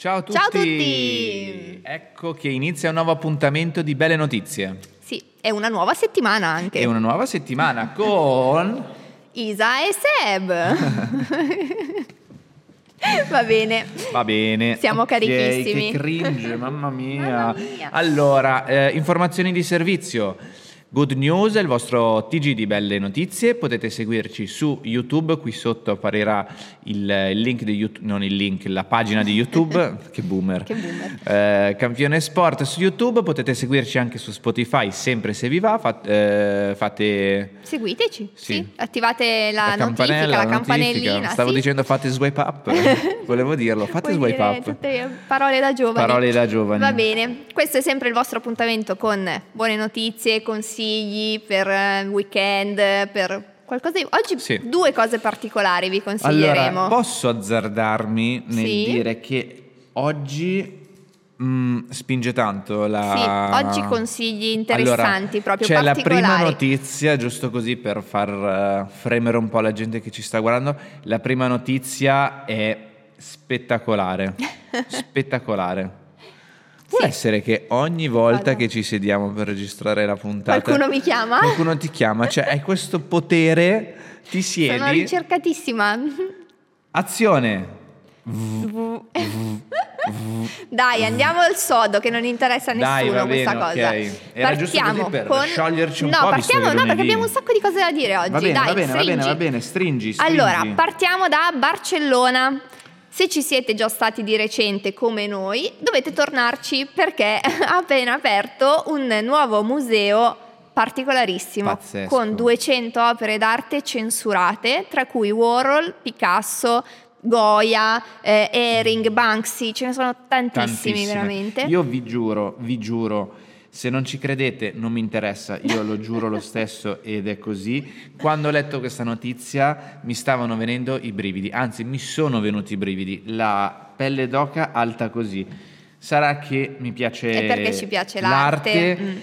Ciao a tutti. Ciao a tutti. Ecco che inizia un nuovo appuntamento di Belle Notizie. Sì, è una nuova settimana anche. È una nuova settimana con... Isa e Seb. Va bene. Va bene. Siamo Ok, carichissimi. Che cringe, mamma mia. Mamma mia. Allora, eh, informazioni di servizio. Good News è il vostro TG di Belle Notizie, potete seguirci su YouTube, qui sotto apparirà il, link di YouTube, non il link, la pagina di YouTube, che boomer. Che boomer. Eh, Campione Sport su YouTube, potete seguirci anche su Spotify, sempre se vi va, fat- eh, fate... Seguiteci. Sì. Sì. Attivate la, notifica, campanella, la notifica. campanellina. Stavo sì. dicendo fate swipe up, volevo dirlo, fate Vuoi swipe up. Tutte parole da giovani. Parole da giovani. Va bene, questo è sempre il vostro appuntamento con buone notizie, consigli per eh, weekend, per qualcosa di... Oggi Sì. due cose particolari vi consiglieremo. Allora, posso azzardarmi nel Sì. dire che oggi mm, spinge tanto la... Sì, oggi consigli interessanti, Allora, proprio c'è la prima notizia, giusto così per far eh, fremere un po' la gente che ci sta guardando, la prima notizia è spettacolare, spettacolare. Può Sì. essere che ogni volta Vado. che ci sediamo per registrare la puntata... Qualcuno mi chiama? Qualcuno ti chiama, cioè hai questo potere, ti Sono siedi, ricercatissima. azione. Dai, andiamo al sodo che non interessa a nessuno Dai, va questa bene, cosa. Era partiamo per con... scioglierci un no, po', partiamo, no, perché abbiamo un sacco di cose da dire oggi. Va bene, Dai, va bene, va bene, va bene, stringi, stringi. Allora, partiamo da Barcellona. Se ci siete già stati di recente come noi, dovete tornarci perché ha appena aperto un nuovo museo particolarissimo Pazzesco. con 200 opere d'arte censurate, tra cui Warhol, Picasso, Goya, eh, Ehring, Banksy, ce ne sono tantissimi Tantissime. veramente. Io vi giuro, vi giuro, se non ci credete non mi interessa, io lo giuro lo stesso ed è così. Quando ho letto questa notizia mi stavano venendo i brividi, anzi mi sono venuti i brividi, la pelle d'oca alta così. Sarà che mi piace È perché ci piace l'arte. Mm.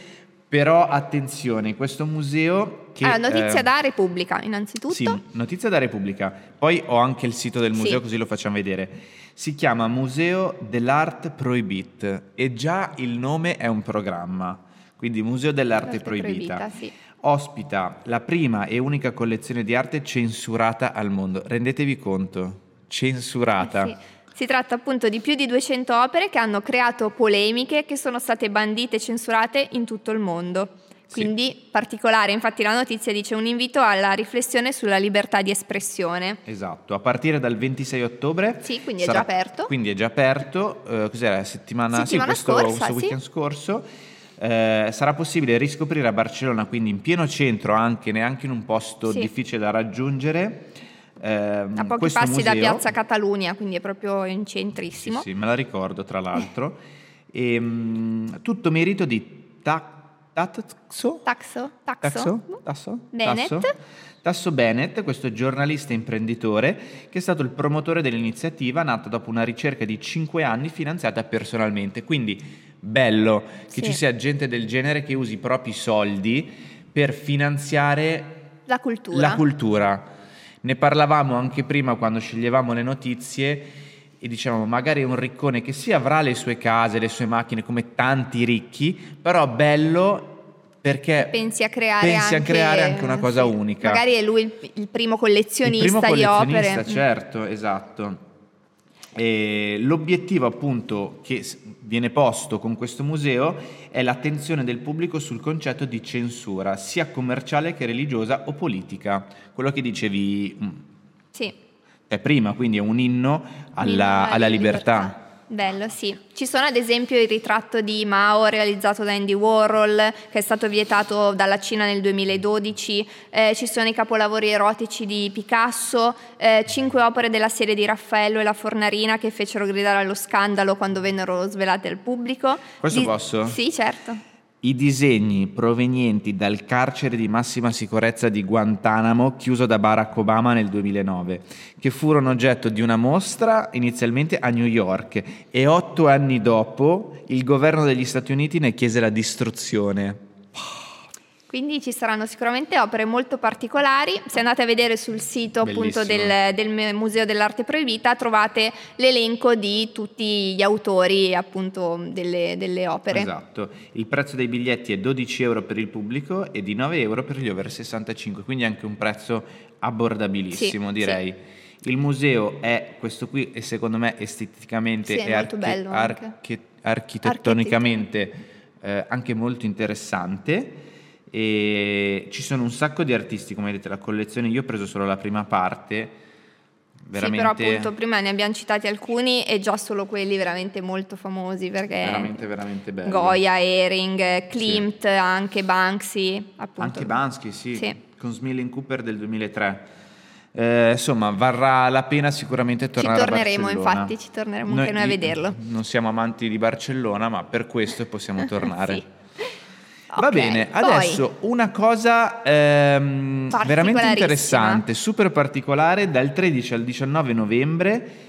però attenzione, questo museo che... allora, notizia eh, da Repubblica, innanzitutto. Sì, notizia da Repubblica. Poi ho anche il sito del museo, Sì. così lo facciamo vedere. Si chiama Museo dell'Art Prohibit e già il nome è un programma. Quindi Museo dell'Arte L'arte Proibita. proibita, sì. Ospita la prima e unica collezione di arte censurata al mondo. Rendetevi conto, censurata. Sì. Si tratta appunto di più di 200 opere che hanno creato polemiche che sono state bandite e censurate in tutto il mondo. Sì. Quindi particolare, infatti la notizia dice un invito alla riflessione sulla libertà di espressione. Esatto, a partire dal 26 ottobre. Sì, quindi è già aperto. Quindi è già aperto. eh, cos'era? Settimana, Settimana sì, questo, scorsa, questo sì. weekend scorso. Eh, sarà possibile riscoprire a Barcellona, quindi in pieno centro, anche neanche in un posto Sì. difficile da raggiungere. ehm, A pochi passi da museo. Piazza Catalunya, quindi è proprio in Sì, centrissimo. sì, me la ricordo tra l'altro. E, mm, tutto merito di Ta- Tasso? Taxo? Taxo? Tasso? Tasso? Bennett. Tasso? Tasso Bennett, questo giornalista imprenditore che è stato il promotore dell'iniziativa nata dopo una ricerca di 5 anni finanziata personalmente. Quindi bello che Sì. ci sia gente del genere che usi i propri soldi per finanziare La cultura. la cultura. Ne parlavamo anche prima quando sceglievamo le notizie e dicevamo magari è un riccone che sì avrà le sue case, le sue macchine come tanti ricchi, però bello perché Pensi a creare, pensi a anche, creare anche una cosa sì. unica. Magari è lui il, il primo collezionista Il primo di collezionista, opere. Mm. certo, esatto. E l'obiettivo appunto che viene posto con questo museo è l'attenzione del pubblico sul concetto di censura, sia commerciale che religiosa o politica. Quello che dicevi mm, Sì. Te prima, quindi è un inno alla, alla libertà. Bello, sì. Ci sono ad esempio il ritratto di Mao realizzato da Andy Warhol, che è stato vietato dalla Cina nel 2012, eh, ci sono i capolavori erotici di Picasso, eh, cinque opere della serie di Raffaello e la Fornarina che fecero gridare allo scandalo quando vennero svelate al pubblico. Questo Di- posso? Sì, certo. I disegni provenienti dal carcere di massima sicurezza di Guantanamo chiuso da Barack Obama nel 2009, che furono oggetto di una mostra inizialmente a New York e otto anni dopo il governo degli Stati Uniti ne chiese la distruzione. Quindi ci saranno sicuramente opere molto particolari. Se andate a vedere sul sito appunto del, del, Museo dell'Arte Proibita trovate l'elenco di tutti gli autori appunto delle, delle opere. Esatto, il prezzo dei biglietti è 12 euro per il pubblico e di 9 euro per gli over 65, quindi anche un prezzo abbordabilissimo sì, direi. Sì. Il museo è questo qui e secondo me esteticamente sì, e archi- archi- architettonicamente eh, anche molto interessante e ci sono un sacco di artisti, come vedete la collezione, io ho preso solo la prima parte. Veramente... Sì, però appunto prima ne abbiamo citati alcuni e già solo quelli veramente molto famosi perché veramente veramente bello. Goya, Ehring, Klimt, sì. anche Banksy, appunto. Anche Banksy, sì, sì. con Smilling Cooper del 2003. Eh, insomma, varrà la pena sicuramente tornare a Barcellona. Ci torneremo, infatti, ci torneremo noi, anche noi a vederlo. Non siamo amanti di Barcellona, ma per questo possiamo tornare. sì. Va okay, bene, adesso una cosa ehm, veramente interessante, super particolare, dal 13 al 19 novembre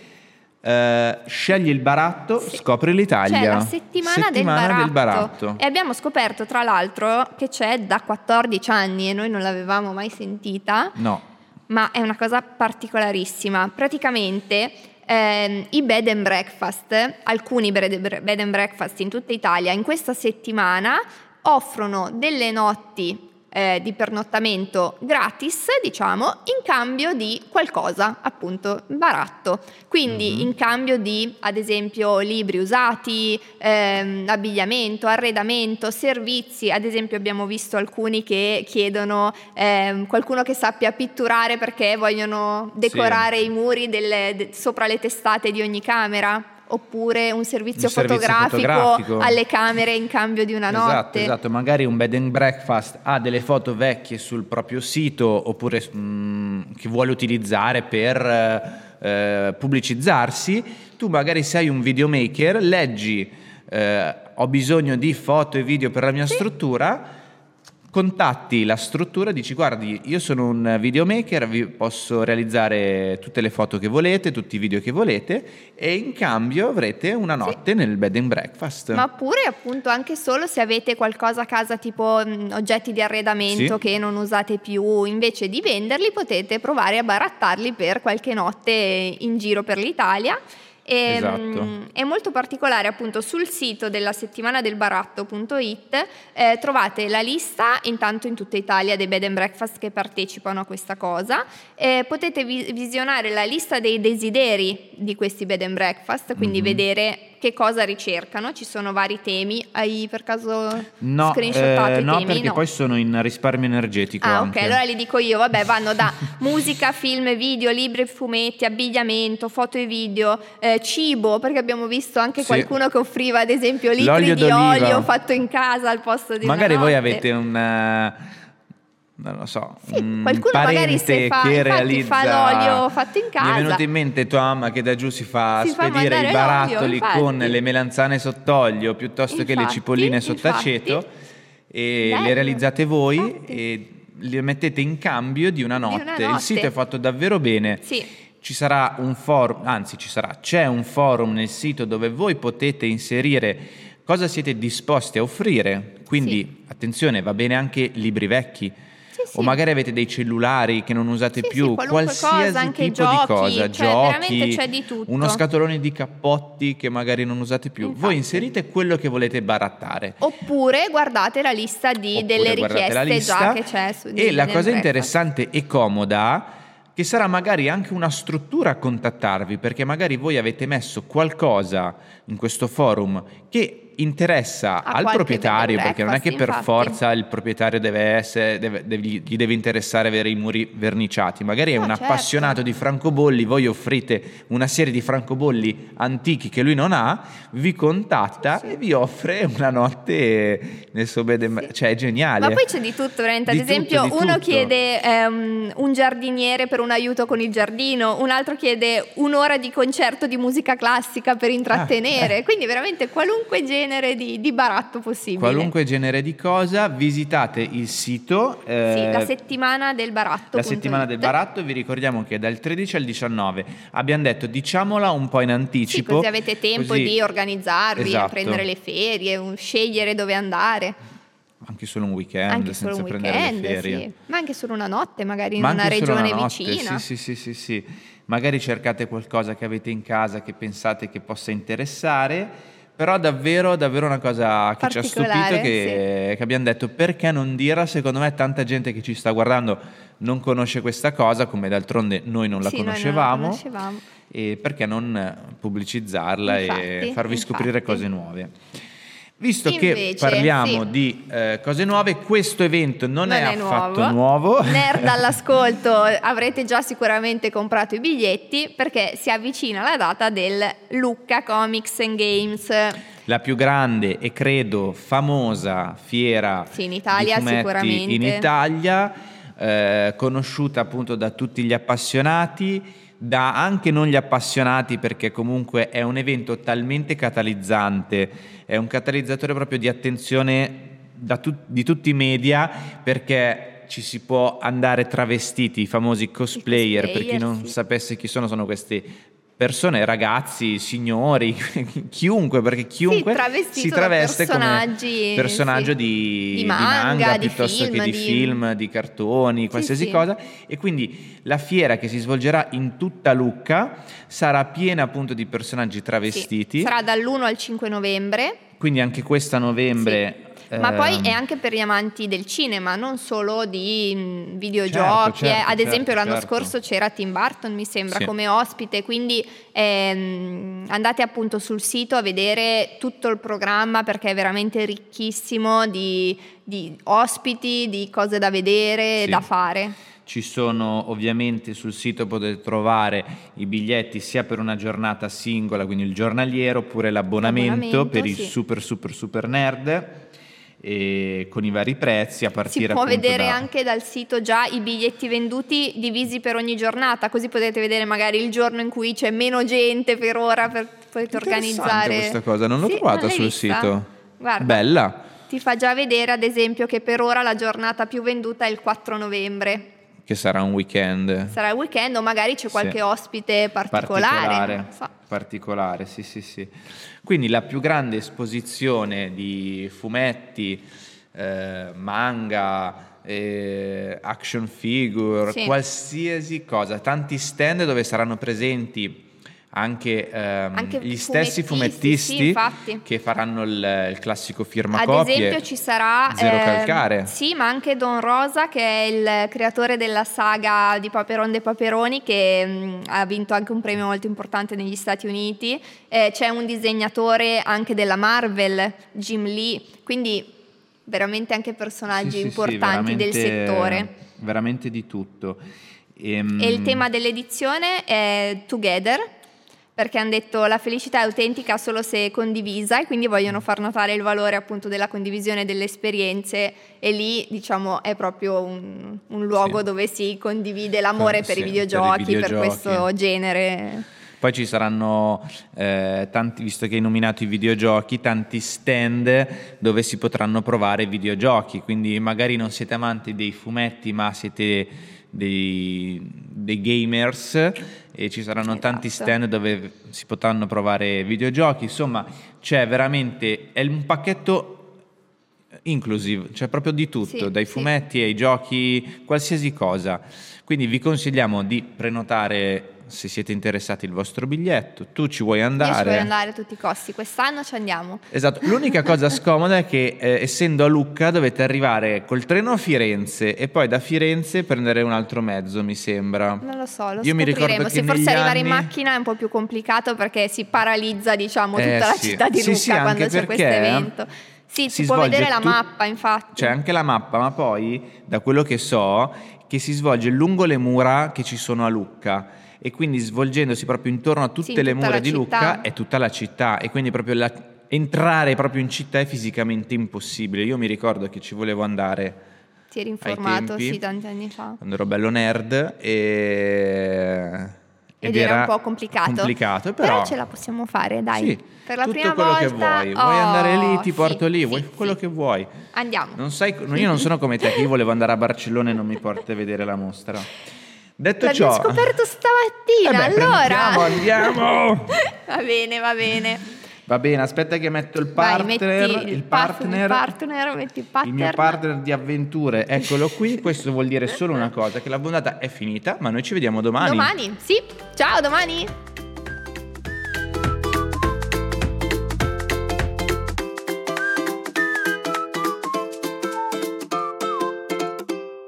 eh, scegli il baratto, sì. scopri l'Italia. C'è la settimana, settimana del, baratto. del, baratto. E abbiamo scoperto tra l'altro che c'è da 14 anni e noi non l'avevamo mai sentita. No. Ma è una cosa particolarissima. Praticamente eh, i bed and breakfast, alcuni bed and breakfast in tutta Italia, in questa settimana offrono delle notti eh, di pernottamento gratis, diciamo, in cambio di qualcosa, appunto, baratto. Quindi mm-hmm. in cambio di, ad esempio, libri usati, ehm, abbigliamento, arredamento, servizi. Ad esempio abbiamo visto alcuni che chiedono ehm, qualcuno che sappia pitturare perché vogliono decorare sì. i muri delle, de, sopra le testate di ogni camera oppure un servizio, un fotografico, servizio fotografico, alle camere in cambio di una esatto, notte. Esatto, magari un bed and breakfast ha delle foto vecchie sul proprio sito oppure mh, mm, che vuole utilizzare per eh, pubblicizzarsi, tu magari sei un videomaker, leggi eh, ho bisogno di foto e video per la mia sì. struttura contatti la struttura, dici guardi io sono un videomaker, vi posso realizzare tutte le foto che volete, tutti i video che volete e in cambio avrete una notte sì. nel bed and breakfast. Ma pure appunto anche solo se avete qualcosa a casa tipo mh, oggetti di arredamento sì. che non usate più, invece di venderli potete provare a barattarli per qualche notte in giro per l'Italia e, esatto. mh, è molto particolare appunto sul sito della settimana del baratto.it eh, trovate la lista intanto in tutta Italia dei bed and breakfast che partecipano a questa cosa eh, potete vi- visionare la lista dei desideri di questi bed and breakfast quindi mm-hmm. vedere che cosa ricercano? Ci sono vari temi? Hai per caso no, screenshottato eh, i no, temi? perché no, poi sono in risparmio energetico. Ah, anche. ok, allora li dico io. Vabbè, vanno da musica, film, video, libri, fumetti, abbigliamento, foto e video, eh, cibo, perché abbiamo visto anche sì. qualcuno che offriva, ad esempio, litri L'olio di d'oliva. olio fatto in casa al posto di Magari voi avete un non lo so, sì, qualcuno magari se fa, che realizza fa l'olio fatto in casa. Mi è venuto in mente tua mamma che da giù si fa si spedire fa i barattoli con le melanzane sott'olio piuttosto infatti, che le cipolline sott'aceto e Bello. le realizzate voi infatti. e le mettete in cambio di una, notte. Di una notte. Il sito è fatto davvero bene. Sì. Ci sarà un forum, anzi ci sarà, c'è un forum nel sito dove voi potete inserire cosa siete disposti a offrire. Quindi sì. attenzione, va bene anche libri vecchi sì, o magari avete dei cellulari che non usate sì, più, qualsiasi cosa, tipo giochi, di cosa, cioè, giochi, c'è di tutto. uno scatolone di cappotti che magari non usate più. Infatti. Voi inserite quello che volete barattare. Oppure guardate la lista di, Oppure delle richieste lista, già che c'è su E la cosa interessante e comoda che sarà magari anche una struttura a contattarvi, perché magari voi avete messo qualcosa in questo forum che interessa a al proprietario, perché non è che per forza il proprietario deve essere, deve, deve, gli deve interessare avere i muri verniciati, magari è no, un certo. appassionato di francobolli, voi offrite una serie di francobolli antichi che lui non ha, vi contatta sì. e vi offre una notte nel suo bed and... sì. cioè è geniale. Ma poi c'è di tutto, veramente. Ad esempio, tutto, uno tutto. chiede um, un giardiniere per un aiuto con il giardino, un altro chiede un'ora di concerto di musica classica per intrattenere, ah, eh. quindi veramente qualunque genere genere di, di, baratto possibile. Qualunque genere di cosa, visitate il sito. Eh, sì, la settimana del baratto. La settimana del baratto, vi ricordiamo che è dal 13 al 19. Abbiamo detto diciamola un po' in anticipo. Sì, così avete tempo così... di organizzarvi, esatto. prendere le ferie, scegliere dove andare. anche solo un weekend anche senza un prendere weekend, le ferie. sì. ma anche solo una notte magari Ma in una regione una vicina. Sì, sì, sì, sì, sì. Magari cercate qualcosa che avete in casa che pensate che possa interessare, però davvero, davvero una cosa che ci ha stupito che, che abbiamo detto perché non dirla, secondo me tanta gente che ci sta guardando non conosce questa cosa, come d'altronde noi non la Sì, noi non la conoscevamo. conoscevamo. E perché non pubblicizzarla e Infatti, farvi scoprire infatti. cose nuove? Visto che Invece, parliamo sì. di eh, cose nuove, questo evento non, Non è, è affatto nuovo. nuovo. Nerd all'ascolto, avrete già sicuramente comprato i biglietti perché si avvicina la data del Lucca Comics and Games. la più grande e credo famosa fiera Sì, in Italia sicuramente. in Italia, eh, conosciuta appunto da tutti gli appassionati, da anche non gli appassionati perché comunque è un evento talmente catalizzante, è un catalizzatore proprio di attenzione da tut- di tutti i media perché ci si può andare travestiti, i famosi cosplayer, per chi cosplayer, non sì. sapesse chi sono, sono queste persone, ragazzi, signori, chiunque, perché chiunque travestito si traveste personaggi, come personaggio sì. di, Di manga, di piuttosto film, che di, di- film, di cartoni, qualsiasi sì. cosa. E quindi la fiera che si svolgerà in tutta Lucca sarà piena appunto di personaggi Sì, travestiti. sarà dall'1 al 5 novembre. Quindi anche questa novembre. Ma poi ehm, è anche per gli amanti del cinema, non solo di mh, videogiochi. Certo, eh. certo, Ad esempio certo, l'anno certo. scorso c'era Tim Burton, mi sembra, Sì. come ospite, quindi ehm, andate appunto sul sito a vedere tutto il programma perché è veramente ricchissimo di, di ospiti, di cose da vedere e Sì. da fare. Ci sono ovviamente sul sito potete trovare i biglietti sia per una giornata singola, quindi il giornaliero, oppure l'abbonamento, L'abbonamento, per i sì. super super super nerd con i vari prezzi a Si partire può appunto vedere da- anche dal sito già i biglietti venduti divisi per ogni giornata, così potete vedere magari il giorno in cui c'è meno gente per ora per potete organizzare. questa cosa, non l'ho Sì, trovata non sul vista? sito. Guarda, Bella. ti fa già vedere ad esempio che per ora la giornata più venduta è il 4 novembre. Che sarà un weekend Sarà il weekend o magari c'è qualche Sì. ospite particolare. particolare. so. particolare, sì, sì, sì. Quindi la più grande esposizione di fumetti, eh, manga, eh, action figure, Sì. qualsiasi cosa, tanti stand dove saranno presenti anche, ehm, Anche gli stessi fumettisti, sì, che faranno il, il classico Ad firmacopie. esempio ci sarà Zero ehm, calcare. Sì, ma anche Don Rosa che è il creatore della saga di Paperon de Paperoni che mh, ha vinto anche un premio molto importante negli Stati Uniti. Eh, c'è un disegnatore anche della Marvel, Jim Lee, quindi veramente anche personaggi Sì, sì, sì, importanti del settore. Veramente di tutto. Ehm, E il tema dell'edizione è Together, perché hanno detto la felicità è autentica solo se condivisa e quindi vogliono far notare il valore appunto della condivisione delle esperienze e lì diciamo è proprio un, un luogo Sì. dove si condivide l'amore Eh, per, sì, i per i videogiochi, per, questo genere. Poi ci saranno eh, tanti, visto che hai nominato i videogiochi, tanti stand dove si potranno provare videogiochi. Quindi magari non siete amanti dei fumetti, ma siete dei, dei gamers e ci saranno Esatto. tanti stand dove si potranno provare videogiochi. Insomma, c'è veramente è un pacchetto inclusive, c'è proprio di tutto, Sì, dai sì. fumetti ai giochi, qualsiasi cosa. Quindi vi consigliamo di prenotare se siete interessati il vostro biglietto. Tu ci vuoi Io andare? ci voglio andare a tutti i costi, quest'anno ci andiamo. Esatto, l'unica cosa scomoda è che eh, essendo a Lucca dovete arrivare col treno a Firenze e poi da Firenze prendere un altro mezzo, mi sembra. Non lo so, lo Io mi ricordo che Se forse arrivare in macchina è un po' più complicato perché si paralizza, diciamo, tutta Eh, la sì. città di Sì, Lucca sì, quando c'è questo evento. Sì, si si può vedere la mappa, infatti. C'è anche la mappa, ma poi, da quello che so, che si svolge lungo le mura che ci sono a Lucca e quindi svolgendosi proprio intorno a tutte Sì, le mura di città. Lucca è tutta la città e quindi proprio la- entrare proprio in città è fisicamente impossibile. Io mi ricordo che ci volevo andare Ti eri informato, tempi. sì, tanti anni fa. quando ero bello nerd e... Ed, era, un po' complicato. complicato, però, ce la possiamo fare, dai. Sì, per la tutto prima quello volta. che vuoi. Oh, vuoi andare lì, ti sì, porto lì, sì, vuoi sì. quello che vuoi. Andiamo. Non sai, io non sono come te, che io volevo andare a Barcellona e non mi porti a vedere la mostra. Detto L'abbiamo ciò, scoperto stamattina, Eh beh, allora. andiamo. va bene, va bene. Va bene, aspetta che metto il Vai, partner, metti il partner, il partner, metti il partner. il mio partner di avventure, eccolo qui. Questo vuol dire solo una cosa, che l'abbondata è finita, ma noi ci vediamo domani. Domani, sì. Ciao, domani.